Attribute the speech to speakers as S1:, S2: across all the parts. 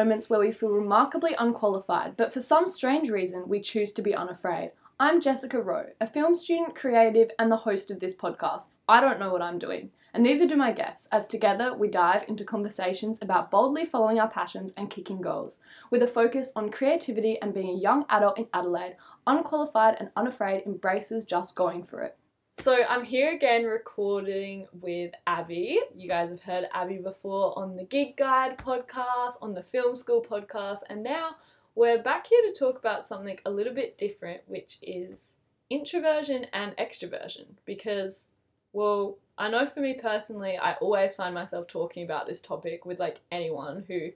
S1: moments where we feel remarkably unqualified, but for some strange reason, we choose to be unafraid. I'm Jessica Rowe, a film student, creative, and the host of this podcast. I don't know what I'm doing, and neither do my guests, as together we dive into conversations about boldly following our passions and kicking goals, with a focus on creativity and being a young adult in Adelaide, unqualified and unafraid embraces just going for it. So I'm here again recording with Abby. You guys have heard Abby before on the Gig Guide podcast, on the Film School podcast, and now we're back here to talk about something a little bit different, which is introversion and extroversion. Because, well, I know for me personally, I always find myself talking about this topic with like anyone who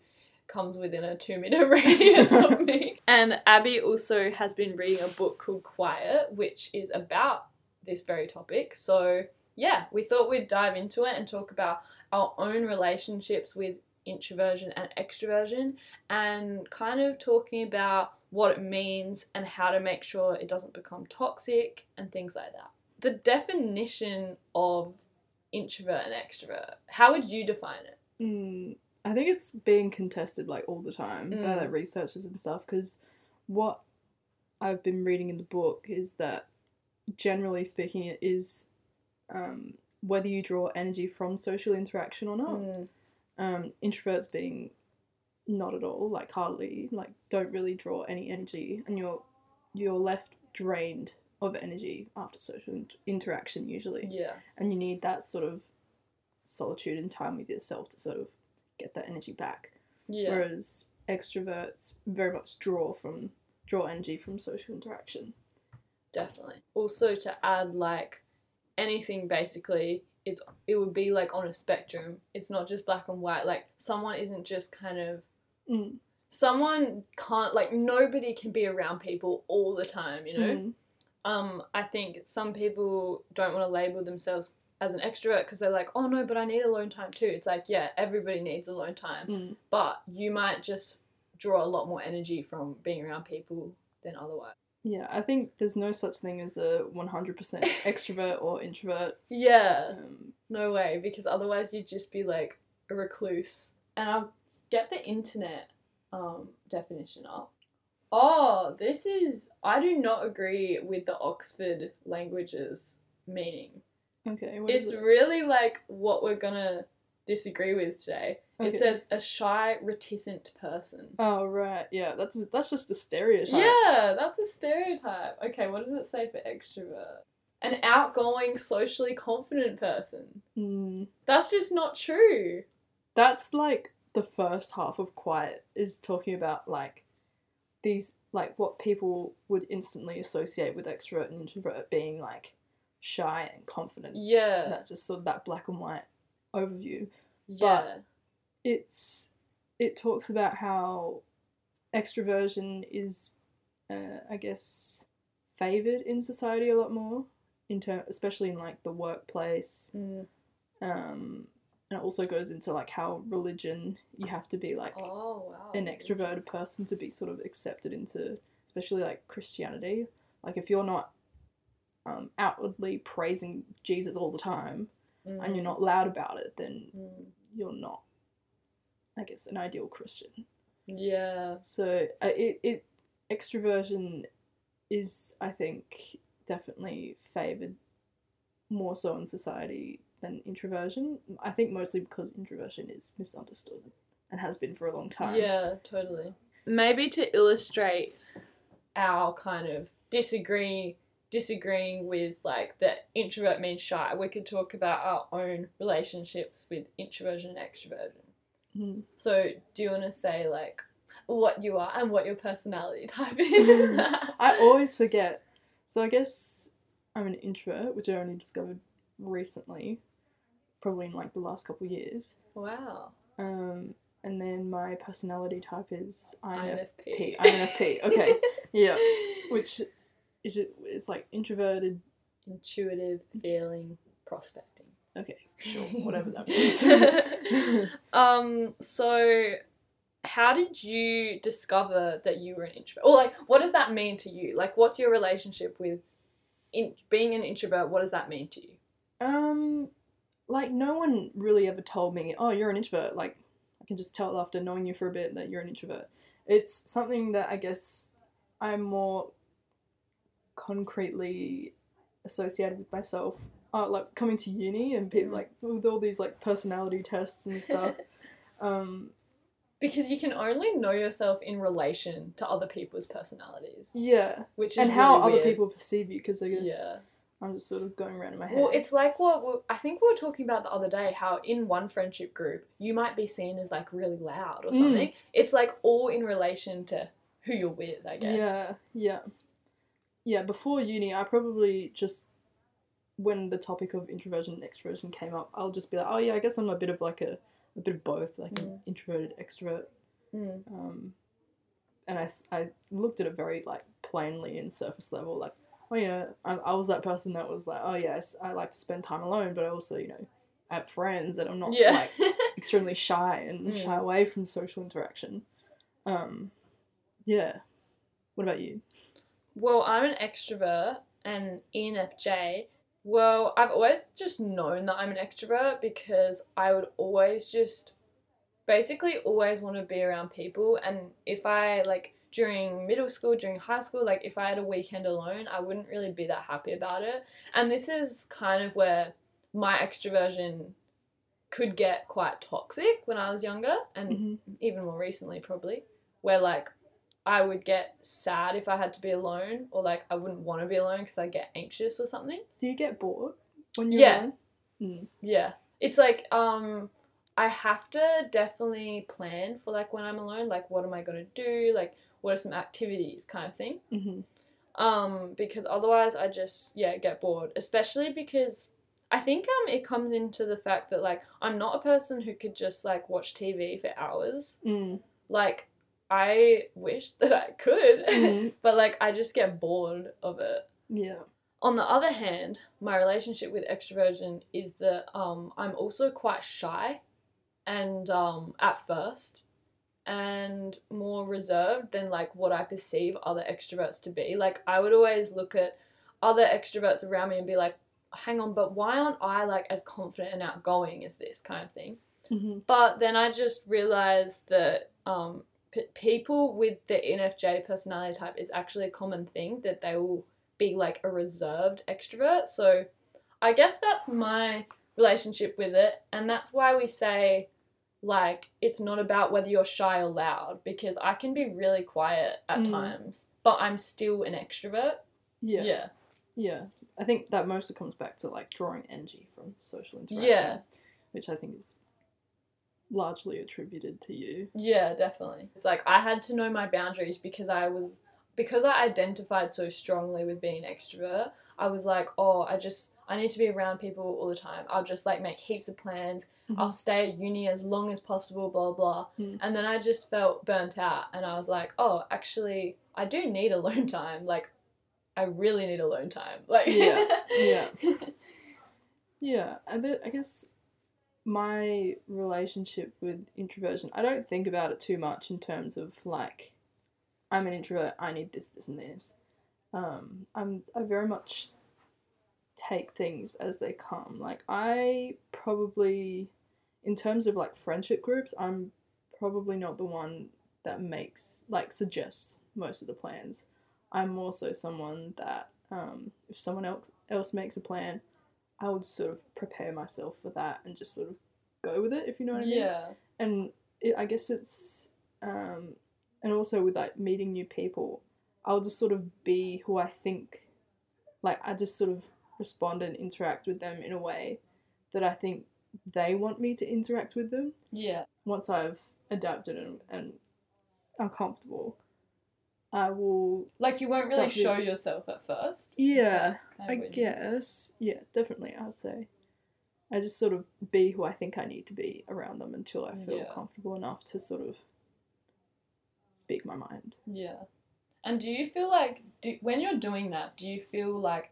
S1: comes within a two minute radius of me. And Abby also has been reading a book called Quiet, which is about this very topic. So, yeah, we thought we'd dive into it and talk about our own relationships with introversion and extroversion and kind of talking about what it means and how to make sure it doesn't become toxic and things like that. The definition of introvert and extrovert, how would you define it?
S2: Mm, I think it's being contested like all the time by
S1: Mm.
S2: like researchers and stuff because what I've been reading in the book is that generally speaking it is um, whether you draw energy from social interaction or not.
S1: Mm,
S2: Um, introverts being not at all, like hardly, like don't really draw any energy, and you're you're left drained of energy after social int- interaction usually
S1: yeah.
S2: and you need that sort of solitude and time with yourself to sort of get that energy back.
S1: Yeah.
S2: Whereas extroverts very much draw from draw energy from social interaction.
S1: Definitely. Also to add like anything basically it's it would be like on a spectrum. It's not just black and white. Like someone isn't just kind of
S2: Mm.
S1: someone can't like nobody can be around people all the time, you know?
S2: Mm.
S1: Um I think some people don't want to label themselves as an extrovert because they're like, "Oh no, but I need alone time too." It's like, yeah, everybody needs alone time,
S2: Mm.
S1: but you might just draw a lot more energy from being around people than otherwise.
S2: Yeah, I think there's no such thing as a 100% extrovert or introvert.
S1: Yeah.
S2: Um,
S1: No way, because otherwise you'd just be like a recluse. And I'll get the internet um, definition up. Oh, this is. I do not agree with the Oxford languages meaning.
S2: okay,
S1: It's
S2: it?
S1: really like what we're gonna disagree with today.
S2: Okay.
S1: It says a shy, reticent person.
S2: Oh right, yeah, that's that's just a stereotype.
S1: Yeah, that's a stereotype. Okay, what does it say for extrovert? An outgoing, socially confident person.
S2: Mm.
S1: That's just not true.
S2: That's like the first half of quiet is talking about like these like what people would instantly associate with extrovert and introvert being like shy and confident.
S1: Yeah.
S2: That's just sort of that black and white overview.
S1: yeah.
S2: It's it talks about how extroversion is, uh, I guess, favored in society a lot more, in term, especially in like the workplace.
S1: Mm.
S2: Um, and it also goes into like how religion you have to be like
S1: Oh wow.
S2: an extroverted person to be sort of accepted into, especially like Christianity. Like if you're not um, outwardly praising Jesus all the time
S1: Mm.
S2: and you're not loud about it, then
S1: Mm.
S2: you're not, I guess, an ideal Christian.
S1: Yeah.
S2: So uh, it, it extroversion is, I think, definitely favoured more so in society than introversion. I think mostly because introversion is misunderstood and has been for a long time.
S1: Yeah, totally. Maybe to illustrate our kind of disagree disagreeing with like that introvert means shy, we could talk about our own relationships with introversion and extroversion.
S2: Mhm.
S1: So do you want to say like what you are and what your personality type is?
S2: I always forget. So I guess I'm an introvert, which I only discovered recently, probably in like the last couple of years.
S1: wow.
S2: Um, and then my personality type is INFP.
S1: INFP.
S2: INFP. Okay, yeah. Which is it? It's like introverted.
S1: Intuitive feeling prospecting.
S2: Okay, sure, whatever that means.
S1: um, so how did you discover that you were an introvert? Or like what does that mean to you? Like what's your relationship with in being an introvert, what does that mean to you?
S2: um, like no one really ever told me, oh, you're an introvert. Like, I can just tell after knowing you for a bit that you're an introvert. It's something that I guess I'm more concretely associated with myself. Uh, like coming to uni and people
S1: Mm.
S2: like with all these like personality tests and stuff. um,
S1: Because you can only know yourself in relation to other people's personalities,
S2: yeah,
S1: which is
S2: and how
S1: really
S2: other
S1: weird.
S2: people perceive you because I guess
S1: Yeah.
S2: I'm just sort of going around in my head.
S1: Well, it's like what we I think we were talking about the other day. How in one friendship group you might be seen as like really loud or
S2: Mm.
S1: something. It's like all in relation to who you're with. I guess.
S2: Yeah, yeah. Yeah, before uni, I probably just, when the topic of introversion and extroversion came up, I'll just be like, oh yeah, I guess I'm a bit of like a, a bit of both, like an
S1: Mm.
S2: introverted extrovert.
S1: Mm.
S2: Um, and I, I looked at it very like plainly and surface level, like, oh yeah, I, I was that person that was like, oh yes, I like to spend time alone, but I also, you know, I have friends and I'm not
S1: Yeah.
S2: like extremely shy and
S1: Mm.
S2: shy away from social interaction. Um, yeah. What about you?
S1: Well, I'm an extrovert and ENFJ. Well, I've always just known that I'm an extrovert because I would always just basically always want to be around people and if I like during middle school, during high school, like if I had a weekend alone, I wouldn't really be that happy about it. And this is kind of where my extroversion could get quite toxic when I was younger and
S2: Mhm.
S1: even more recently probably where like I would get sad if I had to be alone or like I wouldn't want to be alone because I get anxious or something.
S2: Do you get bored when you're
S1: Yeah.
S2: alone? Mm.
S1: Yeah. It's like um I have to definitely plan for like when I'm alone like what am I going to do? Like what are some activities kind of thing.
S2: hmm
S1: Um because otherwise I just yeah get bored, especially because I think um it comes into the fact that like I'm not a person who could just like watch TV for hours.
S2: Mm.
S1: Like I wish that I could.
S2: Mhm.
S1: but like I just get bored of it.
S2: Yeah.
S1: On the other hand, my relationship with extroversion is that um, I'm also quite shy, and um, at first, and more reserved than like what I perceive other extroverts to be. Like I would always look at other extroverts around me and be like, "Hang on, but why aren't I like as confident and outgoing as this kind of thing?"
S2: hmm
S1: But then I just realized that um, p- people with the ENFJ personality type is actually a common thing that they will be like a reserved extrovert. So I guess that's my relationship with it, and that's why we say like it's not about whether you're shy or loud because I can be really quiet at
S2: Mm.
S1: times, but I'm still an extrovert.
S2: Yeah.
S1: yeah.
S2: Yeah. I think that mostly comes back to like drawing energy from social interaction.
S1: Yeah.
S2: Which I think is largely attributed to you.
S1: Yeah, definitely. It's like I had to know my boundaries because I was because I identified so strongly with being an extrovert. I was like, oh, I just I need to be around people all the time. I'll just like make heaps of plans. I'll stay at uni as long as possible, blah blah.
S2: Mm.
S1: And then I just felt burnt out, and I was like, oh, actually, I do need alone time. Like, I really need alone time. Like,
S2: Yeah, yeah. Yeah, th- I guess my relationship with introversion, I don't think about it too much in terms of like, I'm an introvert, I need this, this, and this. Um, I'm I very much take things as they come. Like I probably, in terms of like friendship groups, I'm probably not the one that makes like suggests most of the plans. I'm also someone that um, if someone else else makes a plan, I would sort of prepare myself for that and just sort of go with it, if you know what I mean.
S1: yeah,
S2: And it, I guess it's um, and also with like meeting new people, I'll just sort of be who I think, like I just sort of respond and interact with them in a way that I think they want me to interact with them.
S1: yeah,
S2: Once I've adapted and, and I'm comfortable, I will
S1: like you won't really show yourself at first.
S2: Yeah, I
S1: you-
S2: guess. Yeah, definitely, I'd say. I just sort of be who I think I need to be around them until I feel
S1: Yeah.
S2: comfortable enough to sort of speak my mind.
S1: Yeah. And do you feel like do, when you're doing that, do you feel like,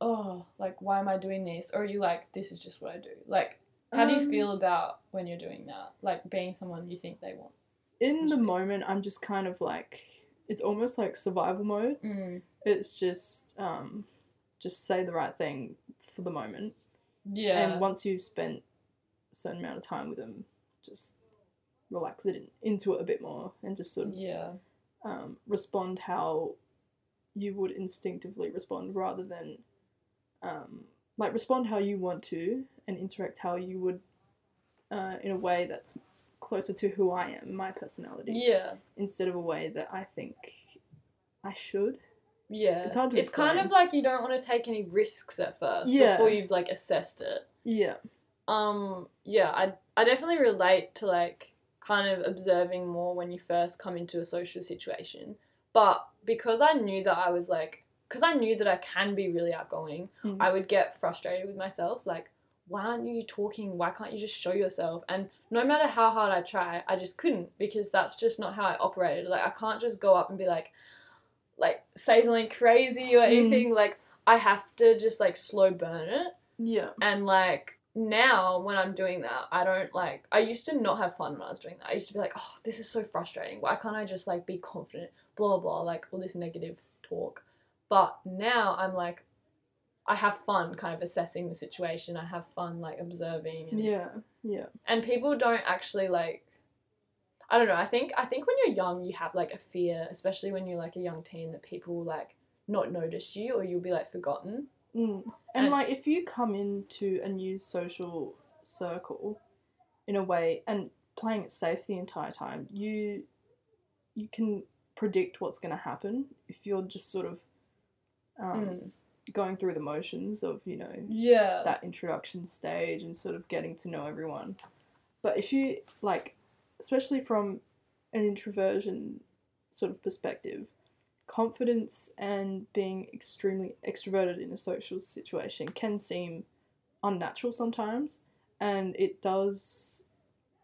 S1: oh, like why am I doing this? Or are you like, this is just what I do? Like, how do you
S2: Um,
S1: feel about when you're doing that? Like being someone you think they want?
S2: In the moment, I'm just kind of like, it's almost like survival mode.
S1: Mm.
S2: It's just, um, just say the right thing for the moment.
S1: Yeah.
S2: And once you've spent a certain amount of time with them, just relax it in, into it a bit more and just sort of
S1: Yeah.
S2: um, respond how you would instinctively respond rather than um, like respond how you want to and interact how you would uh, in a way that's closer to who I am, my personality,
S1: Yeah.
S2: instead of a way that I think I should.
S1: Yeah.
S2: It's hard to
S1: It's kind of like you don't want to take any risks at first
S2: Yeah.
S1: before you've like assessed it.
S2: Yeah.
S1: Um yeah, I I definitely relate to like kind of observing more when you first come into a social situation. But because I knew that I was like because I knew that I can be really outgoing,
S2: Mm.
S1: I would get frustrated with myself like why aren't you talking? Why can't you just show yourself? And no matter how hard I try, I just couldn't because that's just not how I operated. Like I can't just go up and be like like say something crazy or
S2: Mm.
S1: anything. Like I have to just like slow burn it
S2: Yeah.
S1: and like now when I'm doing that, I don't like I used to not have fun when I was doing that. I used to be like, oh, this is so frustrating. Why can't I just like be confident? Blah blah, like all this negative talk. But now I'm like I have fun kind of assessing the situation. I have fun like observing and,
S2: Yeah. Yeah.
S1: and people don't actually like I don't know. I think I think when you're young you have like a fear, especially when you're like a young teen that people will like not notice you or you'll be like forgotten.
S2: Mm. And,
S1: And-
S2: like, if you come into a new social circle, in a way, and playing it safe the entire time, you you can predict what's going to happen if you're just sort of um,
S1: Mm.
S2: Going through the motions of you know
S1: Yeah.
S2: that introduction stage and sort of getting to know everyone. But if you like, especially from an introversion sort of perspective, confidence and being extremely extroverted in a social situation can seem unnatural sometimes, and it does.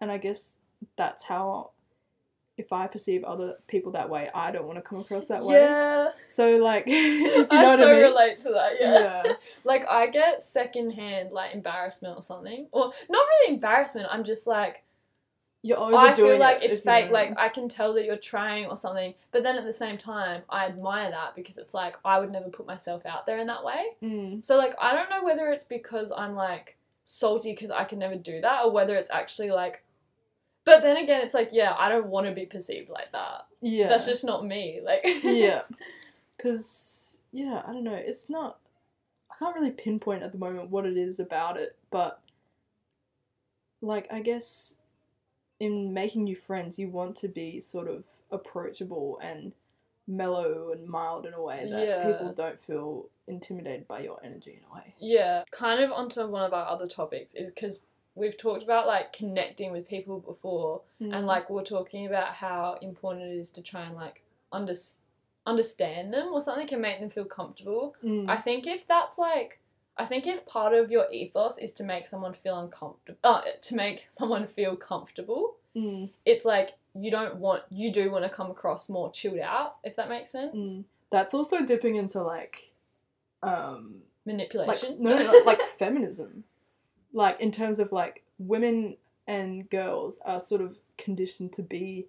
S2: And I guess that's how, if I perceive other people that way, I don't want to come across that way.
S1: Yeah.
S2: So like, if you know
S1: I so
S2: I mean.
S1: relate to that, yeah.
S2: yeah.
S1: Like I get secondhand like embarrassment or something. Or not really embarrassment, I'm just like
S2: You're overdoing
S1: I feel like
S2: it,
S1: it's
S2: if you know
S1: fake, like I can tell that you're trying or something. But then at the same time, I admire that because it's like I would never put myself out there in that way.
S2: mean.
S1: So like I don't know whether it's because I'm like salty because I can never do that or whether it's actually like but then again it's like yeah, I don't want to be perceived like that.
S2: Yeah.
S1: That's just not me. Like
S2: yeah. Because, yeah, I don't know. It's not. I can't really pinpoint at the moment what it is about it, but, like, I guess in making new friends, you want to be sort of approachable and mellow and mild in a way that
S1: Yeah.
S2: people don't feel intimidated by your energy in a way.
S1: Yeah, kind of onto one of our other topics is because we've talked about like connecting with people before,
S2: Mm.
S1: and like we're talking about how important it is to try and like under- understand them or something can make them feel comfortable.
S2: Mm.
S1: I think if that's like, I think if part of your ethos is to make someone feel uncomfortable, uh, to make someone feel comfortable,
S2: Mm.
S1: it's like you don't want, you do want to come across more chilled out, if that makes sense.
S2: Mm. That's also dipping into like, um,
S1: Manipulation.
S2: no, no, no, like feminism, like in terms of like women and girls are sort of conditioned to be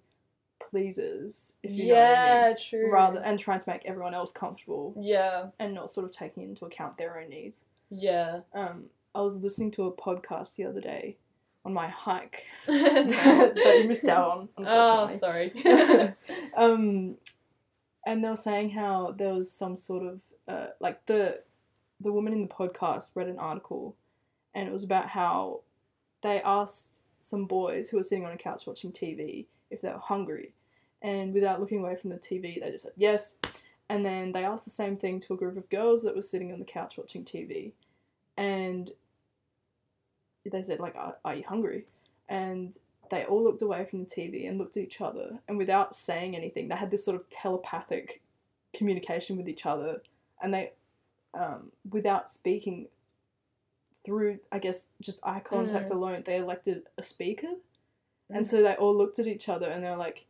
S2: pleasers, if you know what I
S1: yeah,
S2: mean,
S1: true.
S2: rather and trying to make everyone else comfortable
S1: Yeah,
S2: and not sort of taking into account their own needs.
S1: yeah.
S2: Um, I was listening to a podcast the other day on my hike that you missed out on,
S1: Oh, sorry.
S2: um, and they were saying how there was some sort of uh, like the the woman in the podcast read an article, and it was about how they asked some boys who were sitting on a couch watching TV if they were hungry, and without looking away from the TV, they just said yes. And then they asked the same thing to a group of girls that were sitting on the couch watching TV, and they said like, "Are, are you hungry?" And they all looked away from the TV and looked at each other, and without saying anything, they had this sort of telepathic communication with each other, and they, um, without speaking, through I guess just eye contact
S1: Mm.
S2: alone, they elected a speaker, and
S1: Mm.
S2: so they all looked at each other, and they were like,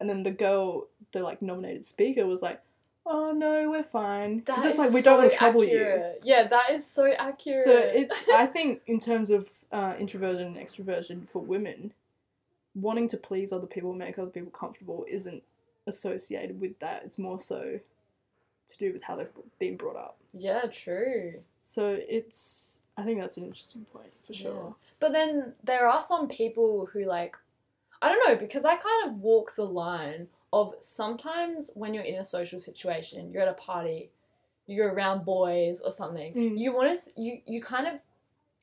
S2: and then the girl, the like nominated speaker, was like, "Oh no, we're fine," because it's like we don't want to trouble you.
S1: Yeah, that is so accurate.
S2: So it's I think in terms of uh, introversion and extroversion for women, wanting to please other people, make other people comfortable, isn't associated with that. It's more so to do with how they've been brought up.
S1: yeah, true.
S2: So it's I think that's an interesting point for
S1: Yeah.
S2: sure.
S1: But then there are some people who like I don't know because I kind of walk the line of sometimes when you're in a social situation, you're at a party, you're around boys or something.
S2: Mm.
S1: You want to you you kind of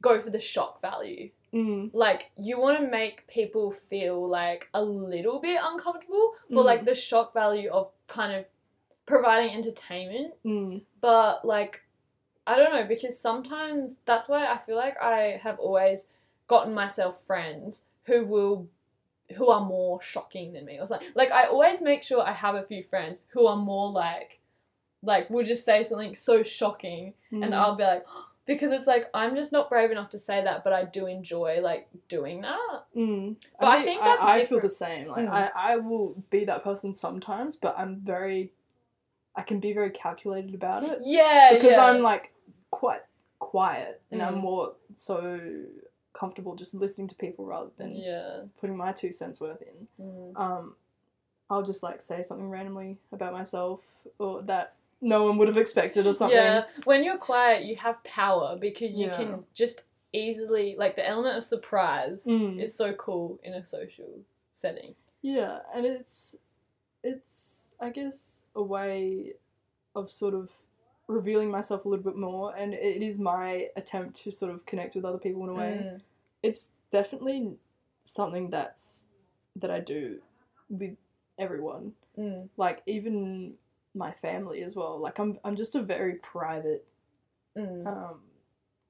S1: go for the shock value.
S2: Mm.
S1: Like you want to make people feel like a little bit uncomfortable for
S2: Mm.
S1: like the shock value of kind of providing entertainment
S2: Mm.
S1: but like I don't know because sometimes that's why I feel like I have always gotten myself friends who will who are more shocking than me or something. Like I always make sure I have a few friends who are more like like will just say something so shocking and
S2: Mm.
S1: I'll be like because it's like I'm just not brave enough to say that but I do enjoy like doing that.
S2: Mm.
S1: But I think that's
S2: I, I feel the same. Like
S1: Mm.
S2: I, I will be that person sometimes, but I'm very, I can be very calculated about it
S1: Yeah,
S2: because
S1: yeah.
S2: I'm like quite quiet and I'm
S1: Mm.
S2: more so comfortable just listening to people rather than
S1: yeah.
S2: putting my two cents worth in.
S1: Mm.
S2: Um, I'll just like say something randomly about myself or that no one would have expected or something.
S1: Yeah, when you're quiet, you have power because you
S2: Yeah.
S1: can just easily like the element of surprise
S2: Mm.
S1: is so cool in a social setting.
S2: Yeah, and it's it's I guess a way of sort of revealing myself a little bit more and it is my attempt to sort of connect with other people in a way.
S1: Mm.
S2: It's definitely something that's that I do with everyone.
S1: Mm.
S2: Like even my family as well. Like I'm I'm just a very private
S1: Mm.
S2: um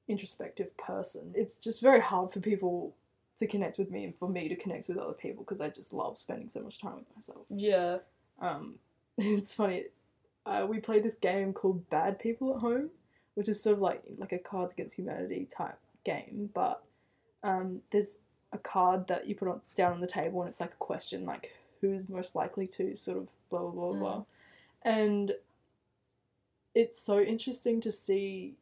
S2: introspective person. It's just very hard for people to connect with me and for me to connect with other people because I just love spending so much time with myself.
S1: Yeah.
S2: Um, it's funny. Uh, we played this game called Bad People at Home, which is sort of like like a Cards Against Humanity type game, but um, there's a card that you put on down on the table and it's like a question like who's most likely to sort of blah blah blah
S1: Mm.
S2: blah, and it's so interesting to see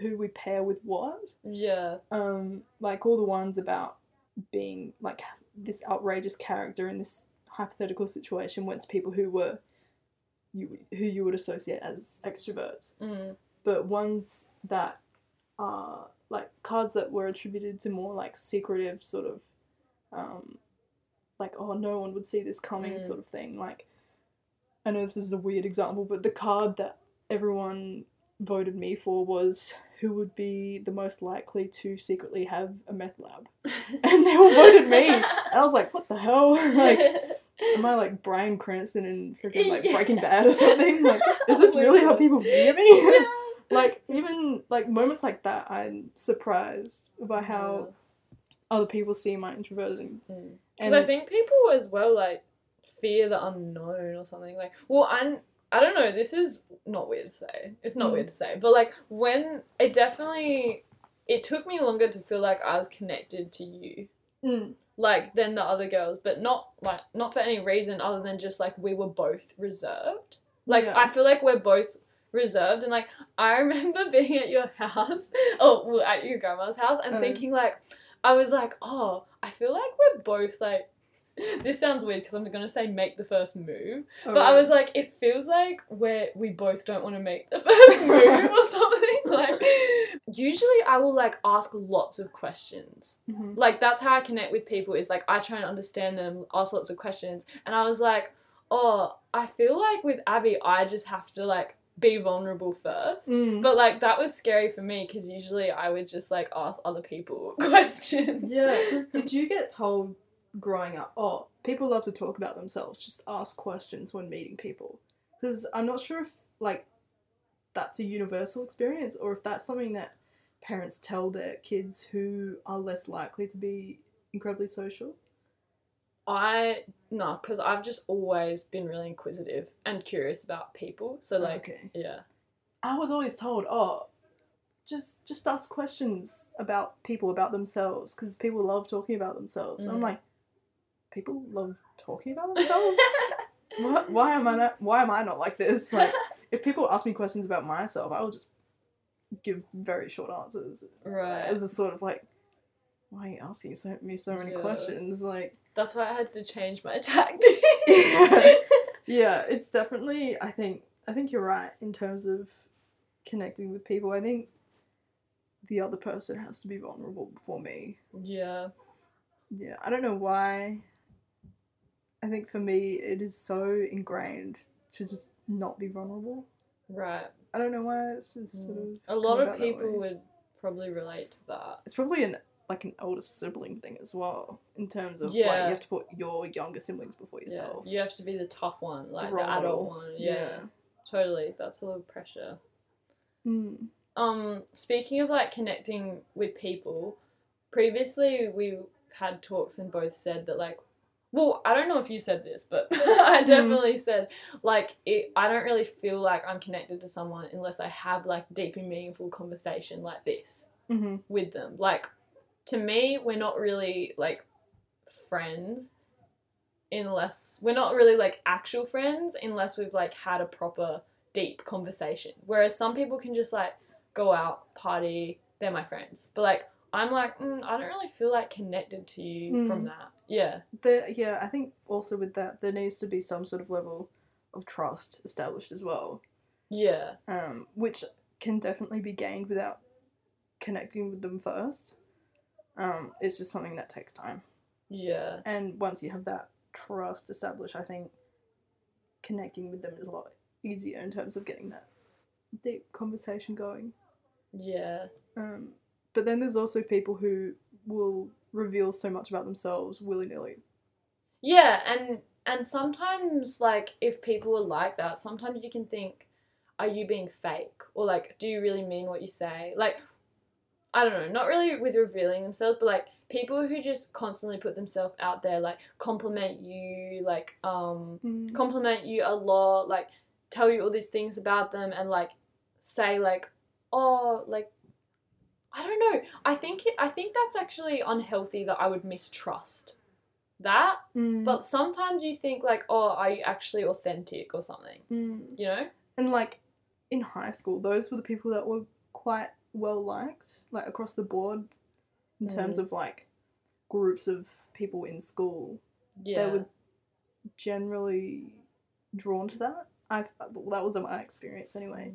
S2: who we pair with what
S1: Yeah.
S2: um, like all the ones about being like this outrageous character in this hypothetical situation went to people who were you who you would associate as extroverts,
S1: Mm.
S2: but ones that are like cards that were attributed to more like secretive sort of um, like oh no one would see this coming
S1: Mm.
S2: sort of thing. Like I know this is a weird example, but the card that everyone voted me for was who would be the most likely to secretly have a meth lab. And they all voted me. And I was like, what the hell? like, am I like Bryan Cranston in freaking like
S1: Yeah.
S2: Breaking Bad or something? Like, is this really how people view me?
S1: Yeah.
S2: like, even like moments like that, I'm surprised by how other people see my introversion.
S1: Because
S2: And
S1: I think people as well like fear the unknown or something like. Well, I'm. I don't know. This is not weird to say. It's not
S2: Mm.
S1: weird to say, but like when it definitely, it took me longer to feel like I was connected to you,
S2: Mm,
S1: like than the other girls, but not like not for any reason other than just like we were both reserved. Like
S2: Yeah.
S1: I feel like we're both reserved, and like I remember being at your house, or well, at your grandma's house, and
S2: Uh.
S1: thinking like, I was like, oh, I feel like we're both like. This sounds weird because I'm gonna say make the first move, but I was like, it feels like we're we both don't want to make the first move or something. Like, usually I will like ask lots of questions.
S2: Mhm.
S1: Like that's how I connect with people. Is like I try and understand them, ask lots of questions, and I was like, oh, I feel like with Abby, I just have to like be vulnerable first.
S2: Mm.
S1: But like that was scary for me because usually I would just like ask other people questions.
S2: Yeah, did you get told growing up, oh, people love to talk about themselves, just ask questions when meeting people? Because I'm not sure if, like, that's a universal experience or if that's something that parents tell their kids who are less likely to be incredibly social.
S1: I no, because I've just always been really inquisitive and curious about people. So like,
S2: okay.
S1: yeah,
S2: I was always told, oh, just just ask questions about people about themselves because people love talking about themselves. I'm
S1: Mm.
S2: like, people love talking about themselves. why, why am I not? Why am I not like this? Like, if people ask me questions about myself, I will just give very short answers.
S1: right.
S2: As a sort of like, why are you asking so, me so many
S1: Yeah.
S2: questions? Like,
S1: That's why I had to change my tactic.
S2: Yeah. yeah, it's definitely. I think. I think you're right in terms of connecting with people. I think the other person has to be vulnerable before me.
S1: yeah.
S2: Yeah, I don't know why. I think for me, it is so ingrained to just not be vulnerable.
S1: Right.
S2: I don't know why it's just sort
S1: Mm.
S2: of.
S1: A lot of people would probably relate to that.
S2: It's probably an like an older sibling thing as well, in terms of like you have to put your younger siblings before yourself.
S1: Yeah. You have to be the tough one, like the,
S2: role
S1: adult one. Yeah, Totally. That's a lot of pressure.
S2: Mm.
S1: Um, speaking of like connecting with people, previously we had talks and both said that like well, I don't know if you said this, but I definitely said like it, I don't really feel like I'm connected to someone unless I have like deep and meaningful conversation like this
S2: hmm
S1: with them. Like to me, we're not really like friends unless we're not really like actual friends unless we've like had a proper deep conversation. Whereas some people can just like go out, party, they're my friends. But like I'm like, mm, I don't really feel like connected to you from
S2: Mm.
S1: that. Yeah.
S2: There, yeah, I think also with that there needs to be some sort of level of trust established as well,
S1: Yeah.
S2: um, which can definitely be gained without connecting with them first. Um, it's just something that takes time,
S1: Yeah.
S2: and once you have that trust established, I think connecting with them is a lot easier in terms of getting that deep conversation going.
S1: Yeah.
S2: Um, but then there's also people who will reveal so much about themselves willy nilly.
S1: Yeah, and and sometimes like if people are like that, sometimes you can think, are you being fake? Or like, do you really mean what you say? Like I don't know, not really with revealing themselves, but like people who just constantly put themselves out there, like compliment you, like um compliment you a lot, like tell you all these things about them and like say like, oh, like I don't know. I think it, I think that's actually unhealthy that I would mistrust that.
S2: Mm.
S1: But sometimes you think like, oh, are you actually authentic or something?
S2: Mm.
S1: You know?
S2: And like in high school, those were the people that were quite well liked, like across the board, in terms
S1: Mm.
S2: of like groups of people in school.
S1: Yeah.
S2: They were generally drawn to that. I well, that was my experience anyway.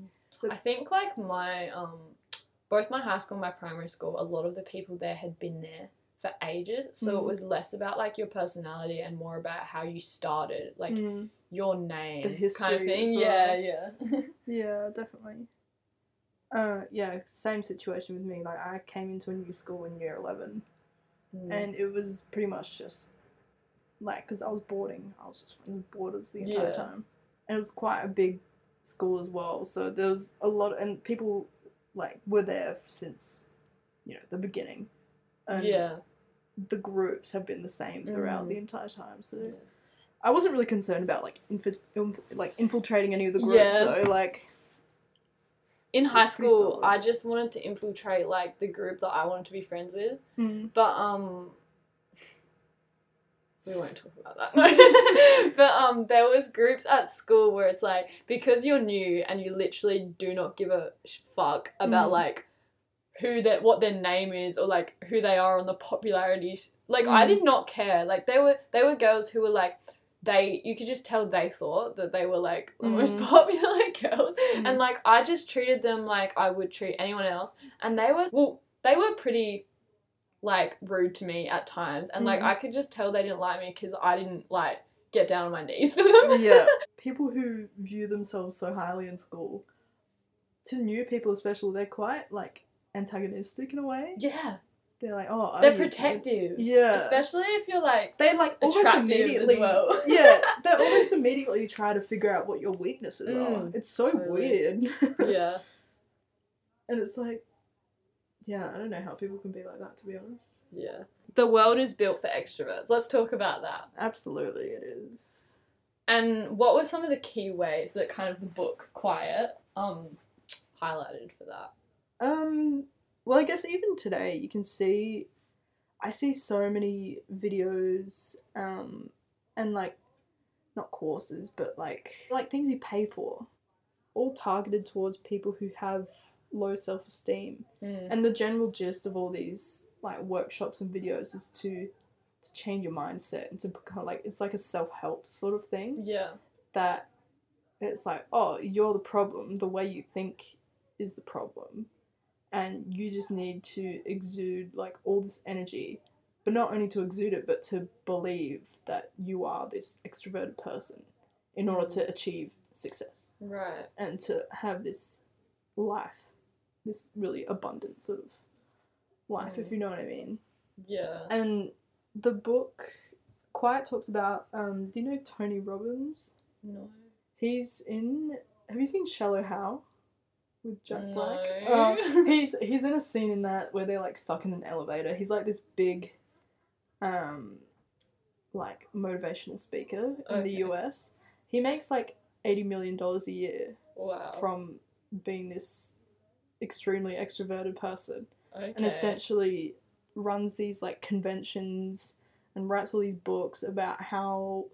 S1: I think like my um both my high school and my primary school, a lot of the people there had been there for ages. So it
S2: Mm.
S1: was less about like your personality and more about how you started, like
S2: Mm.
S1: your name kind of
S2: history
S1: thing.
S2: as
S1: Yeah, yeah.
S2: Yeah, definitely. Uh, yeah, same situation with me. Like I came into a new school in year eleven,
S1: Mm.
S2: and it was pretty much just like because I was boarding, I was just it was boarders the entire
S1: Yeah.
S2: time, and it was quite a big school as well. So there was a lot, and people like were there since you know the beginning, and
S1: yeah.
S2: the groups have been the same throughout
S1: Mm.
S2: the entire time. So
S1: Yeah.
S2: I wasn't really concerned about like infi- inf- like infiltrating any of the groups
S1: Yeah.
S2: though. Like
S1: In high school. I just wanted to infiltrate like the group that I wanted to be friends with.
S2: mm,
S1: But um we won't talk about that. but um there was groups at school where it's like because you're new and you literally do not give a fuck about
S2: Mm.
S1: like who that what their name is or like who they are on the popularity like I
S2: Mm.
S1: did not care. Like they were they were girls who were like they you could just tell they thought that they were like the most
S2: Mm.
S1: popular girls
S2: mm,
S1: and like I just treated them like I would treat anyone else, and they were well, they were pretty like rude to me at times, and like
S2: Mhm.
S1: I could just tell they didn't like me because I didn't like get down on my knees for them.
S2: yeah, people who view themselves so highly in school, to new people especially, they're quite like antagonistic in a way.
S1: yeah,
S2: They're like, oh,
S1: they're
S2: are
S1: protective,
S2: Yeah,
S1: especially if you're like
S2: they like almost immediately.
S1: as well.
S2: yeah, they almost immediately try to figure out what your weaknesses are.
S1: Mm,
S2: It's so
S1: totally.
S2: weird.
S1: yeah,
S2: and it's like, yeah, I don't know how people can be like that. To be honest,
S1: yeah. The world is built for extroverts. Let's talk about that.
S2: absolutely, it is.
S1: And what were some of the key ways that kind of the book Quiet um highlighted for that?
S2: Um, well, I guess even today you can see, I see so many videos, um, and like, not courses, but like like things you pay for, all targeted towards people who have low self esteem.
S1: Mm.
S2: And the general gist of all these like workshops and videos is to to change your mindset and to become like it's like a self help sort of thing
S1: Yeah.
S2: that it's like, oh, you're the problem. The way you think is the problem. And you just need to exude like all this energy but not only to exude it, but to believe that you are this extroverted person in order
S1: Mm.
S2: to achieve success
S1: Right.
S2: and to have this life, this really abundant sort of life, if
S1: Mm.
S2: you know what I mean.
S1: Yeah.
S2: And the book Quiet talks about. Um, do you know Tony Robbins?
S1: no.
S2: He's in. Have you seen Shallow Hal with Jack Black?
S1: No.
S2: Oh, he's he's in a scene in that where they're like stuck in an elevator. He's like this big, um, like motivational speaker in the US. He makes like eighty million dollars a year
S1: Wow.
S2: from being this extremely extroverted person,
S1: okay.
S2: and essentially runs these like conventions and writes all these books about how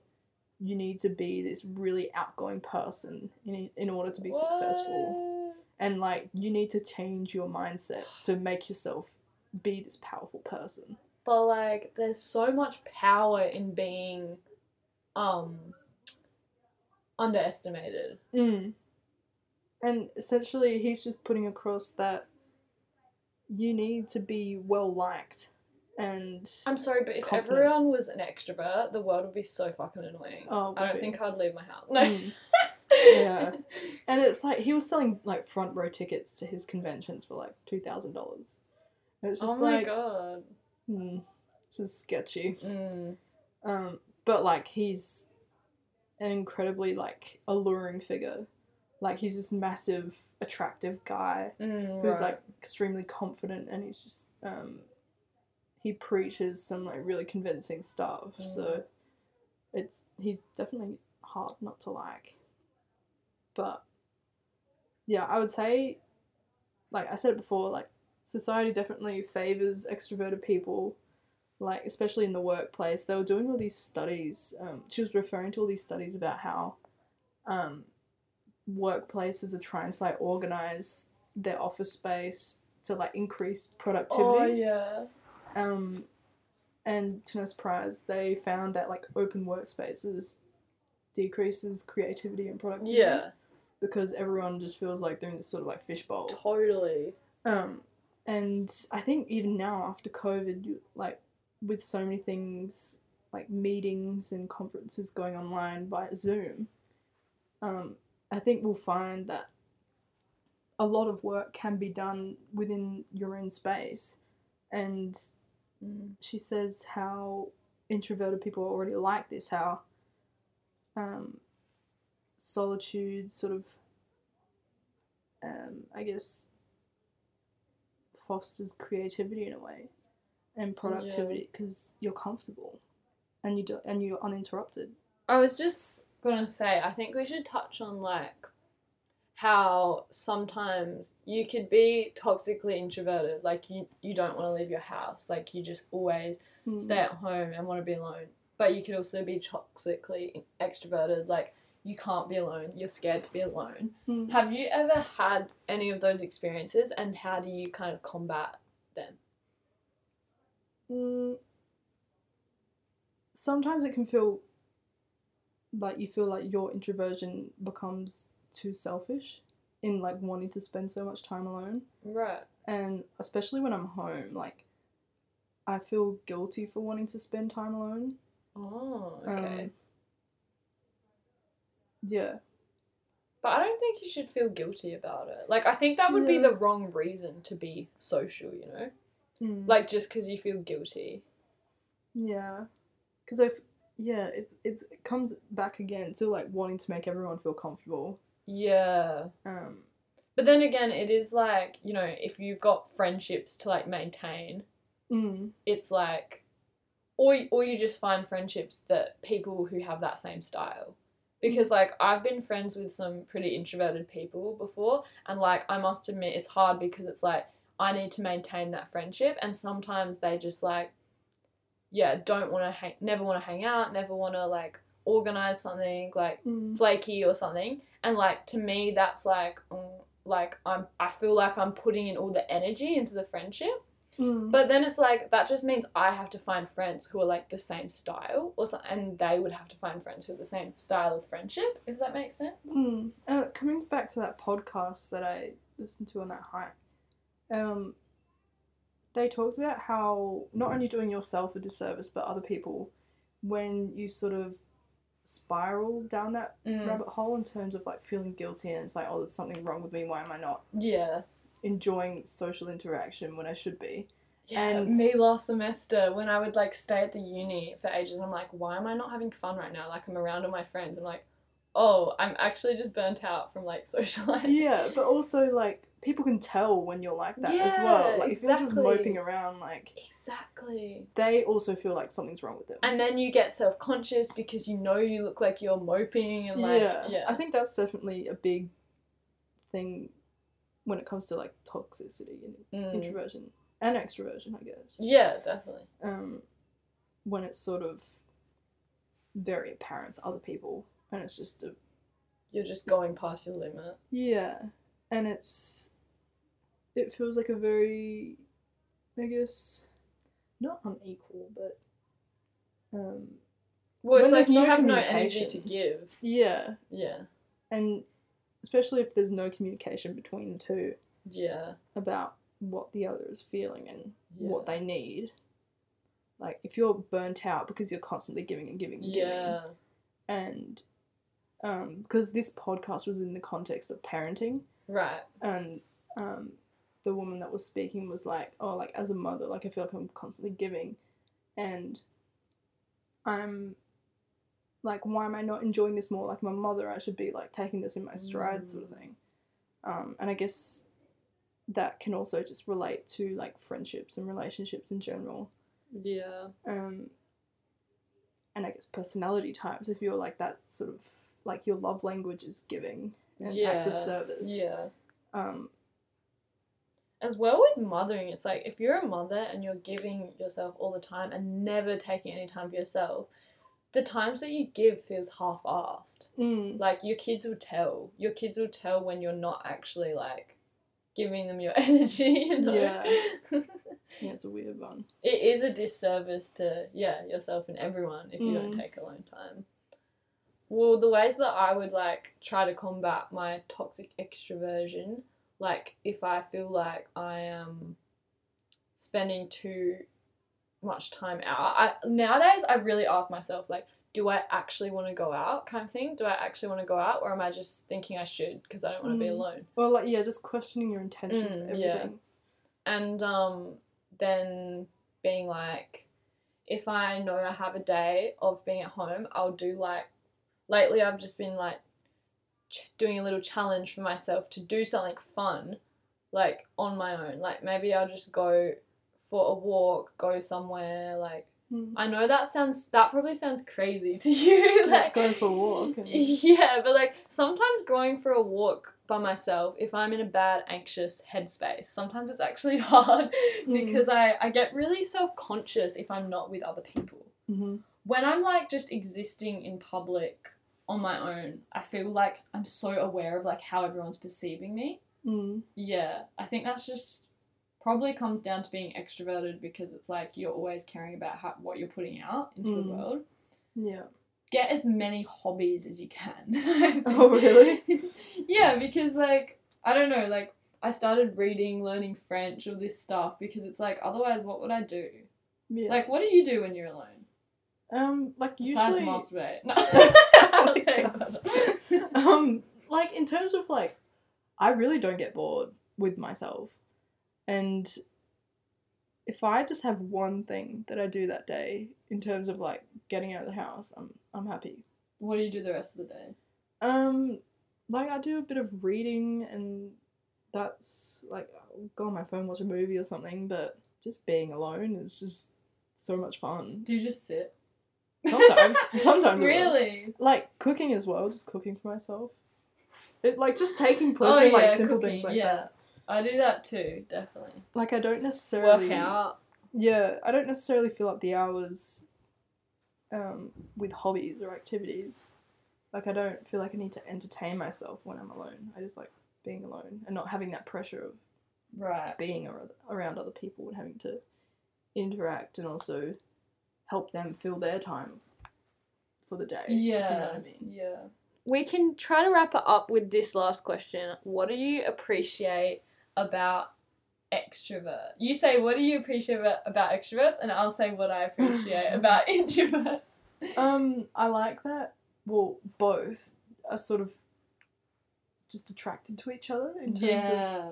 S2: you need to be this really outgoing person in in order to be successful and like you need to change your mindset to make yourself be this powerful person
S1: But like, there's so much power in being, um, underestimated.
S2: mm. And essentially he's just putting across that you need to be well liked and
S1: I'm sorry, but if
S2: Confident.
S1: everyone was an extrovert, the world would be so fucking annoying.
S2: Oh,
S1: I don't
S2: be.
S1: think I'd leave my house. No.
S2: Mm. Yeah. and it's like he was selling like front row tickets to his conventions for like two thousand dollars it's just
S1: oh my
S2: like
S1: god.
S2: hmm, this is sketchy
S1: Mm.
S2: Um, but like he's an incredibly like alluring figure. Like he's this massive, attractive guy
S1: Mm,
S2: who's
S1: right.
S2: like extremely confident, and he's just um, he preaches some like really convincing stuff. So
S1: Mm.
S2: it's he's definitely hard not to like. But yeah, I would say, like I said it before, like society definitely favors extroverted people like especially in the workplace they were doing all these studies um, she was referring to all these studies about how um, workplaces are trying to like organize their office space to like increase productivity.
S1: Oh yeah.
S2: um, and to no surprise they found that like open workspaces decreases creativity and productivity
S1: Yeah.
S2: because everyone just feels like they're in this sort of like fishbowl
S1: Totally.
S2: um, and I think even now after COVID, you, like with so many things like meetings and conferences going online via Zoom, um, I think we'll find that a lot of work can be done within your own space. And
S1: Mm.
S2: she says how introverted people are already like this, how um, solitude sort of, um, I guess, fosters creativity in a way and productivity because you're comfortable and you do, and you're uninterrupted.
S1: I was just gonna say, I think we should touch on like how sometimes you could be toxically introverted, like you you don't want to leave your house, like you just always
S2: Mm.
S1: stay at home and want to be alone. But you could also be toxically extroverted, like you can't be alone, you're scared to be alone.
S2: Mm.
S1: Have you ever had any of those experiences and how do you kind of combat them?
S2: Mm. Sometimes it can feel like you feel like your introversion becomes too selfish in like wanting to spend so much time alone.
S1: Right.
S2: And especially when I'm home, like I feel guilty for wanting to spend time alone.
S1: Oh, okay.
S2: Um, yeah.
S1: But I don't think you should feel guilty about it. Like, I think that would be the wrong reason to be social, you know?
S2: Mm.
S1: Like, just because you feel guilty.
S2: Yeah, because I, yeah, it's it's it comes back again to like wanting to make everyone feel comfortable.
S1: Yeah.
S2: Um,
S1: But then again, it is like, you know, if you've got friendships to, like, maintain,
S2: mm,
S1: it's like, or, or you just find friendships that people who have that same style. Because, like, I've been friends with some pretty introverted people before, and, like, I must admit, it's hard because it's like, I need to maintain that friendship, and sometimes they just, like, yeah, don't want to hang, never want to hang out, never want to, like, organize something, like,
S2: mm,
S1: flaky or something and like to me that's like mm, like i'm i feel like i'm putting in all the energy into the friendship
S2: mm.
S1: but then it's like that just means i have to find friends who are like the same style or so, and they would have to find friends who are the same style of friendship if that makes sense
S2: Mm. Uh, coming back to that podcast that I listened to on that hike, um, they talked about how not only doing yourself a disservice but other people when you sort of spiral down that
S1: Mm.
S2: rabbit hole in terms of like feeling guilty and it's like oh there's something wrong with me why am i not
S1: Yeah.
S2: enjoying social interaction when i should be
S1: Yeah,
S2: And-
S1: me last semester when I would like stay at the uni for ages and I'm like, why am I not having fun right now? Like I'm around all my friends. I'm like, oh, I'm actually just burnt out from like socializing.
S2: yeah but also like people can tell when you're like that as well
S1: Yeah,
S2: like if you're just moping around like
S1: Exactly.
S2: they also feel like something's wrong with them
S1: And then you get self conscious because you know you look like you're moping and like
S2: yeah.
S1: yeah.
S2: I think that's definitely a big thing when it comes to like toxicity and
S1: Mm.
S2: introversion and extroversion, I guess.
S1: Yeah, definitely.
S2: Um, when it's sort of very apparent to other people, and it's just a
S1: You're just going past your limit.
S2: yeah, and it's it feels like a very, I guess, not unequal, but um,
S1: Well, it's like you
S2: no
S1: have no energy to give.
S2: yeah,
S1: Yeah.
S2: and especially if there's no communication between the two.
S1: Yeah.
S2: about what the other is feeling and what they need. Like if you're burnt out because you're constantly giving and giving and giving,
S1: Yeah.
S2: and um, because this podcast was in the context of parenting,
S1: Right.
S2: and um, the woman that was speaking was like, "Oh, like as a mother, like I feel like I'm constantly giving, and I'm like, why am I not enjoying this more? Like I'm mother, I should be like taking this in my stride, sort of
S1: Mm.
S2: thing." Um, and I guess that can also just relate to like friendships and relationships in general.
S1: Yeah.
S2: Um, and I guess personality types. If you're like that sort of like your love language is giving and acts of service.
S1: Yeah.
S2: Um,
S1: As well with mothering, it's like if you're a mother and you're giving yourself all the time and never taking any time for yourself, the times that you give feels half-assed.
S2: mm,
S1: Like your kids will tell. Your kids will tell when you're not actually like giving them your energy. You know?
S2: Yeah. yeah, it's a weird one.
S1: it is a disservice to yeah yourself and everyone if you don't
S2: Mm.
S1: take alone time. Well, the ways that I would like try to combat my toxic extroversion, like if I feel like I am spending too much time out, I nowadays I really ask myself like, do I actually want to go out, kind of thing? Do I actually want to go out, or am I just thinking I should because I don't want to be
S2: Mm.
S1: alone?
S2: Well, like yeah, just questioning your intentions
S1: Mm,
S2: for
S1: yeah. and um, then being like, if I know I have a day of being at home, I'll do like. Lately, I've just been like ch- doing a little challenge for myself to do something fun, like on my own. Like maybe I'll just go for a walk, go somewhere. Like
S2: Mm.
S1: I know that sounds that probably sounds crazy to you,
S2: Like going for a walk. And,
S1: yeah, but like sometimes going for a walk by myself, if I'm in a bad, anxious headspace, sometimes it's actually hard
S2: Mm.
S1: because I, I get really self conscious if I'm not with other people.
S2: hmm
S1: When I'm like just existing in public on my own, I feel like I'm so aware of like how everyone's perceiving me.
S2: Mm.
S1: Yeah, I think that's just probably comes down to being extroverted because it's like you're always caring about how, what you're putting out into the
S2: Mm.
S1: world
S2: Yeah.
S1: get as many hobbies as you can.
S2: Oh, really?
S1: yeah, because like I don't know, like I started reading, learning French, all this stuff because it's like otherwise, what would I do?
S2: Yeah.
S1: Like, what do you do when you're alone
S2: um, like
S1: besides
S2: usually.
S1: masturbate? No. I'll take that.
S2: um, like in terms of like, I really don't get bored with myself, and if I just have one thing that I do that day in terms of like getting out of the house, I'm I'm happy.
S1: What do you do the rest of the day?
S2: Um, like I do a bit of reading, and that's like I'll go on my phone, watch a movie or something. But just being alone is just so much fun.
S1: Do you just sit?
S2: Sometimes, sometimes I will.
S1: really?
S2: like cooking as well, just cooking for myself. It like just taking pleasure in like simple things like
S1: Oh, yeah.
S2: that.
S1: I do that too, definitely.
S2: Like I don't necessarily
S1: Work out.
S2: Yeah, I don't necessarily fill up the hours um, with hobbies or activities. Like I don't feel like I need to entertain myself when I'm alone. I just like being alone and not having that pressure of
S1: Right.
S2: being ar- around other people and having to interact and also help them fill their time for the day. if you know
S1: Yeah.
S2: I mean.
S1: Yeah. We can try to wrap it up with this last question. What do you appreciate about extrovert. You say what do you appreciate about, about extroverts, and I'll say what I appreciate about introverts.
S2: Um, I like that. Well, both are sort of just attracted to each other in terms
S1: Yeah,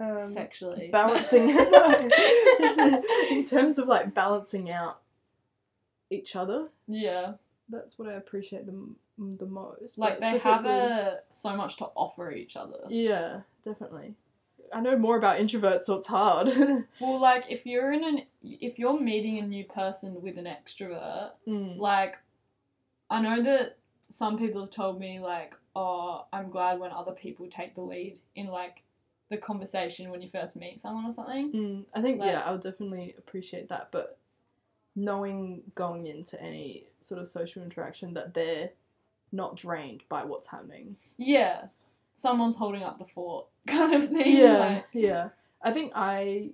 S2: of um,
S1: sexually
S2: balancing. no, just in terms of like balancing out each other.
S1: yeah,
S2: That's what I appreciate the m- the most.
S1: like they have a so much to offer each other.
S2: Yeah, definitely. I know more about introverts, so it's hard.
S1: Well, like if you're in an if you're meeting a new person with an extrovert,
S2: Mm.
S1: like I know that some people have told me like, oh, I'm glad when other people take the lead in like the conversation when you first meet someone or something.
S2: Mm, I think
S1: Like-
S2: yeah, I would definitely appreciate that, but knowing going into any sort of social interaction that they're not drained by what's happening.
S1: Yeah, someone's holding up the fort, kind of thing.
S2: Yeah,
S1: like-
S2: yeah. I think I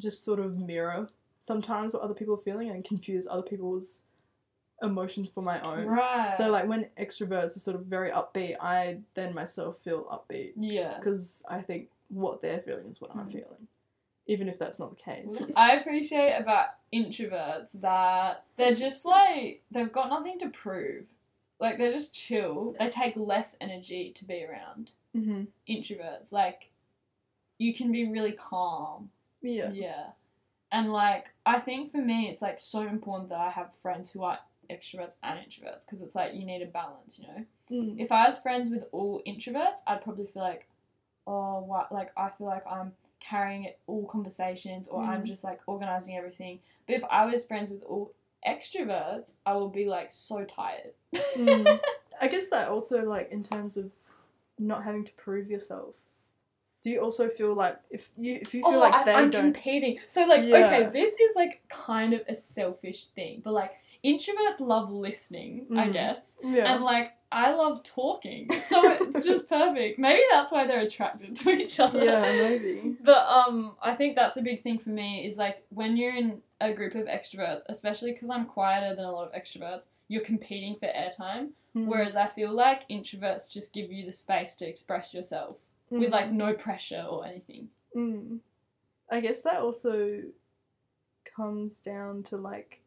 S2: just sort of mirror sometimes what other people are feeling and confuse other people's emotions for my own.
S1: right.
S2: So like when extroverts are sort of very upbeat, I then myself feel upbeat
S1: yeah.
S2: because I think what they're feeling is what I'm
S1: Mm.
S2: feeling, even if that's not the case.
S1: I appreciate about introverts that they're just like they've got nothing to prove. Like they're just chill. They take less energy to be around.
S2: hmm
S1: Introverts like you can be really calm.
S2: Yeah.
S1: Yeah. And like I think for me it's like so important that I have friends who are extroverts and introverts because it's like you need a balance, you know.
S2: Mm.
S1: If I was friends with all introverts, I'd probably feel like, oh, what? Like I feel like I'm carrying it all conversations, or I'm
S2: Mm.
S1: just like organizing everything. But if I was friends with all extroverts, I would be like so tired.
S2: Mm. I guess that also like in terms of not having to prove yourself. Do you also feel like if you if you feel
S1: oh,
S2: like
S1: I,
S2: they
S1: I'm
S2: don't
S1: competing. So like,
S2: Yeah.
S1: okay, this is like kind of a selfish thing, but like introverts love listening, I
S2: Mm.
S1: guess,
S2: yeah
S1: and like I love talking, so it's just perfect. Maybe that's why they're attracted to each other.
S2: yeah maybe
S1: But um, I think that's a big thing for me is like when you're in a group of extroverts, especially because I'm quieter than a lot of extroverts, you're competing for airtime.
S2: Mm.
S1: Whereas I feel like introverts just give you the space to express yourself with
S2: Mm.
S1: like no pressure or anything.
S2: Mm. I guess that also comes down to like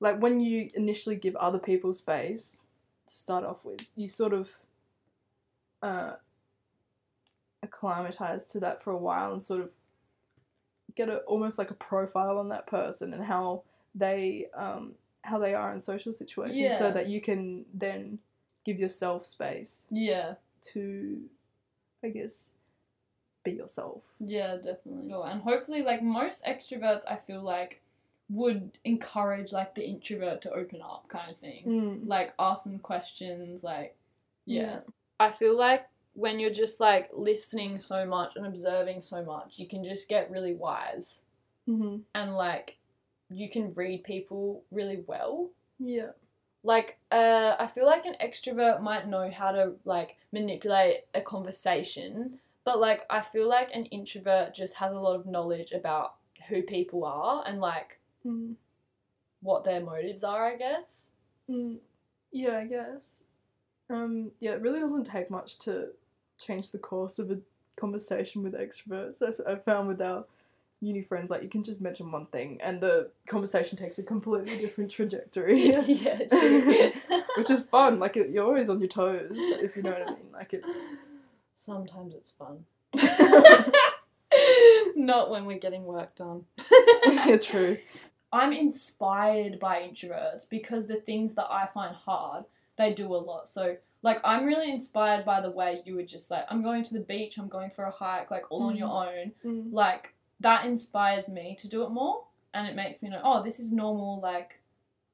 S2: like when you initially give other people space to start off with, you sort of uh acclimatize to that for a while and sort of get a almost like a profile on that person and how they um how they are in social situations so that you can then give yourself space
S1: Yeah,
S2: to I guess be yourself.
S1: yeah, definitely. Sure. And hopefully, like most extroverts, I feel like would encourage like the introvert to open up, kind of thing.
S2: Mm.
S1: like ask them questions like yeah.
S2: Yeah.
S1: i feel like when you're just like listening so much and observing so much you can just get really wise
S2: hmm
S1: and like you can read people really well
S2: Yeah.
S1: like uh i feel like an extrovert might know how to like manipulate a conversation but like i feel like an introvert just has a lot of knowledge about who people are and like
S2: Mm.
S1: what their motives are i guess
S2: Mm. Yeah, I guess. Um, yeah, it really doesn't take much to change the course of a conversation with extroverts. That's what I found with our uni friends. Like, you can just mention one thing, and the conversation takes a completely different trajectory,
S1: yeah true
S2: which is fun. Like, it, you're always on your toes, if you know what I mean. Like, it's
S1: Sometimes it's fun. Not when we're getting work done.
S2: it's true.
S1: I'm inspired by introverts because the things that I find hard, they do a lot. So, like, I'm really inspired by the way you were just like, I'm going to the beach, I'm going for a hike, like, all on your own.
S2: Mm.
S1: Like, that inspires me to do it more. And it makes me know, oh, this is normal. Like,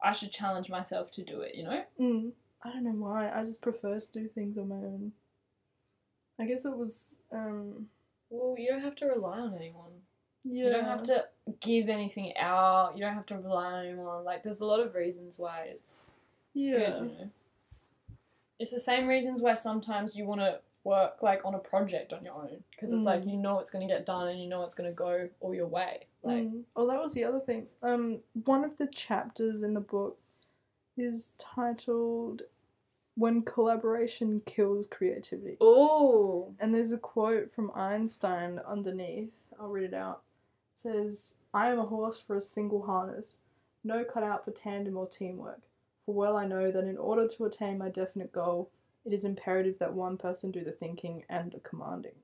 S1: I should challenge myself to do it, you know?
S2: Mm. I don't know why. I just prefer to do things on my own. I guess it was. um
S1: Well, you don't have to rely on anyone.
S2: Yeah.
S1: You don't have to give anything out. You don't have to rely on anyone. Like, there's a lot of reasons why it's
S2: Yeah.
S1: good, you know. It's the same reasons why sometimes you want to work like on a project on your own because it's like
S2: Mm.
S1: you know it's going to get done and you know it's going to go all your way. Like,
S2: Mm. Oh, that was the other thing. Um, one of the chapters in the book is titled "When Collaboration Kills Creativity,"
S1: oh,
S2: and there's a quote from Einstein underneath. I'll read it out. Says, I am a horse for a single harness, no cutout for tandem or teamwork. For well I know that in order to attain my definite goal, it is imperative that one person do the thinking and the commanding.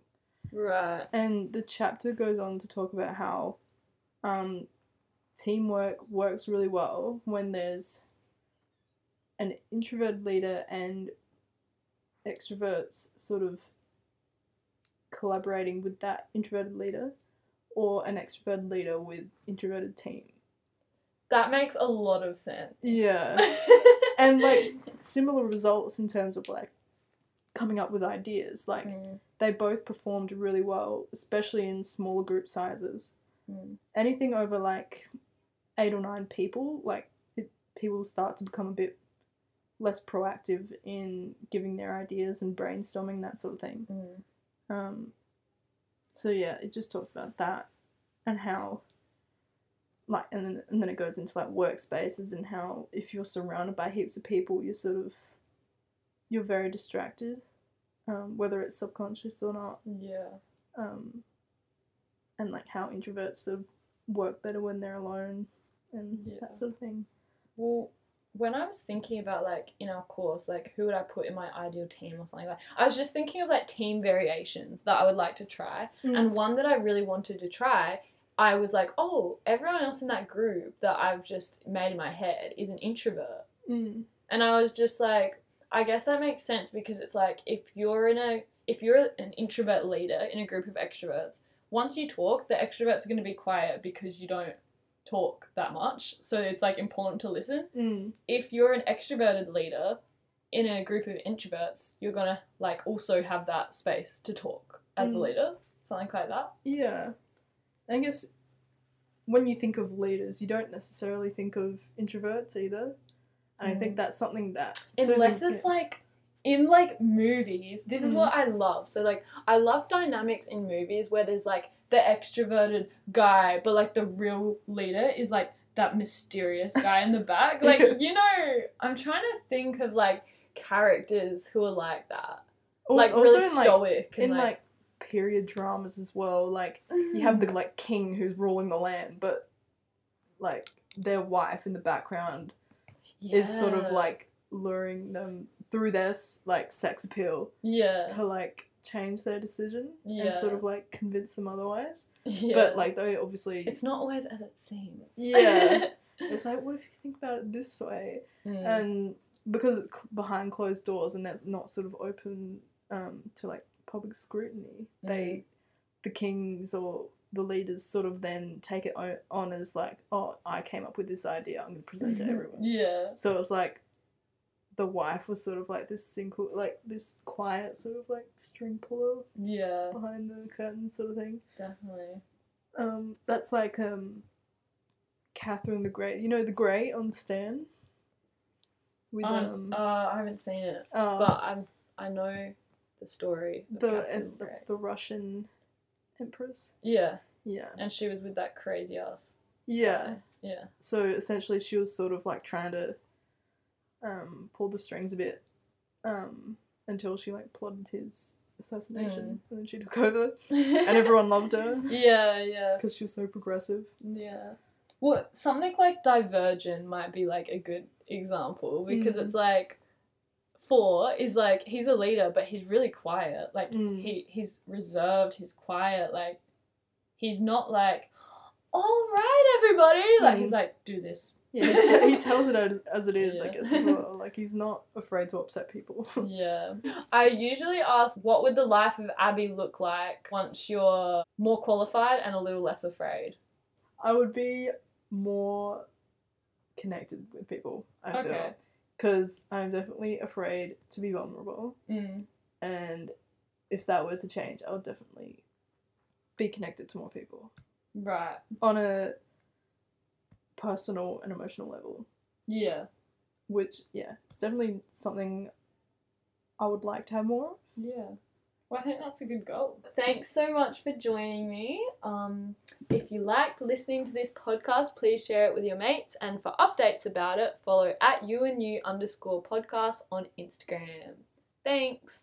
S1: Right.
S2: And the chapter goes on to talk about how um, teamwork works really well when there's an introverted leader and extroverts sort of collaborating with that introverted leader or an extroverted leader with introverted team.
S1: That makes a lot of sense.
S2: Yeah. and like similar results in terms of like coming up with ideas. Like
S1: Mm,
S2: they both performed really well, especially in smaller group sizes.
S1: mm.
S2: Anything over like eight or nine people, like it, people start to become a bit less proactive in giving their ideas and brainstorming that sort of thing.
S1: Mm.
S2: Um, so yeah, it just talked about that and how, like, and then and then it goes into like workspaces and how if you're surrounded by heaps of people, you're sort of you're very distracted, um, whether it's subconscious or not.
S1: Yeah.
S2: Um, and like how introverts sort of work better when they're alone and
S1: Yeah.
S2: that sort of thing.
S1: Well, when I was thinking about like in our course, like who would I put in my ideal team or something like I was just thinking of like team variations that I would like to try. And one that I really wanted to try, I was like, oh, everyone else in that group that I've just made in my head is an introvert.
S2: Mm.
S1: And I was just like, I guess that makes sense because it's like if you're in a if you're an introvert leader in a group of extroverts, once you talk, the extroverts are going to be quiet because you don't talk that much. So it's like important to listen.
S2: Mm.
S1: If you're an extroverted leader in a group of introverts, you're going to like also have that space to talk as the
S2: Mm.
S1: leader, something like that.
S2: Yeah. I guess when you think of leaders, you don't necessarily think of introverts either. And I think
S1: Mm.
S2: that's something that
S1: Unless
S2: Susan-
S1: it's like in like movies, this is what mm. I love. So like I love dynamics in movies where there's like the extroverted guy, but like the real leader is like that mysterious guy in the back. Like, you know, I'm trying to think of like characters who are like that.
S2: Oh, or
S1: like
S2: also
S1: really
S2: in, like,
S1: stoic and
S2: in
S1: like,
S2: like period dramas as well. Like you mm. have the like king who's ruling the land, but like their wife in the background is sort of like luring them through their s- like sex appeal
S1: yeah,
S2: to like change their decision and sort of like convince them otherwise.
S1: yeah.
S2: But like they obviously
S1: it's not always as it seems.
S2: Yeah. it's like what if you think about it this way?
S1: Mm.
S2: And because it's behind closed doors and that's not sort of open um, to like public scrutiny, they the kings or the leaders sort of then take it on as like, oh, I came up with this idea. I'm going to present it to everyone.
S1: yeah.
S2: So it was like the wife was sort of like this single, like this quiet sort of like string puller
S1: Yeah,
S2: behind the curtain sort of thing.
S1: definitely.
S2: Um, that's like um, Catherine the Great. You know the Great on Stan. With
S1: Um,
S2: um,
S1: uh, I haven't seen it,
S2: uh,
S1: but I I know the story.
S2: The, and the the Russian empress.
S1: yeah,
S2: Yeah.
S1: and she was with that crazy ass.
S2: Yeah.
S1: guy. yeah,
S2: So essentially, she was sort of like trying to um, pulled the strings a bit um, until she like plotted his assassination, and then she took over, and everyone loved her
S1: yeah, yeah,
S2: because she was so progressive.
S1: yeah. Well, something like Divergent might be like a good example because
S2: Mm.
S1: it's like four is like he's a leader, but he's really quiet. Like
S2: Mm.
S1: he he's reserved. He's quiet. Like he's not like. All right, everybody. Like he's
S2: Mm.
S1: like, do this,
S2: Yeah, he, t- he tells it as, as it is, I guess, as well. Like, he's not afraid to upset people.
S1: Yeah. I usually ask, what would the life of Abby look like once you're more qualified and a little less afraid?
S2: I would be more connected with people, I feel.
S1: Okay.
S2: Because I'm definitely afraid to be vulnerable.
S1: Mm.
S2: And if that were to change, I would definitely be connected to more people
S1: Right.
S2: on a personal and emotional level.
S1: Yeah.
S2: Which, yeah, it's definitely something I would like to have more of.
S1: Yeah. Well, I think that's a good goal. Thanks so much for joining me. Um, if you liked listening to this podcast, please share it with your mates. And for updates about it, follow at you underscore podcast on Instagram. Thanks.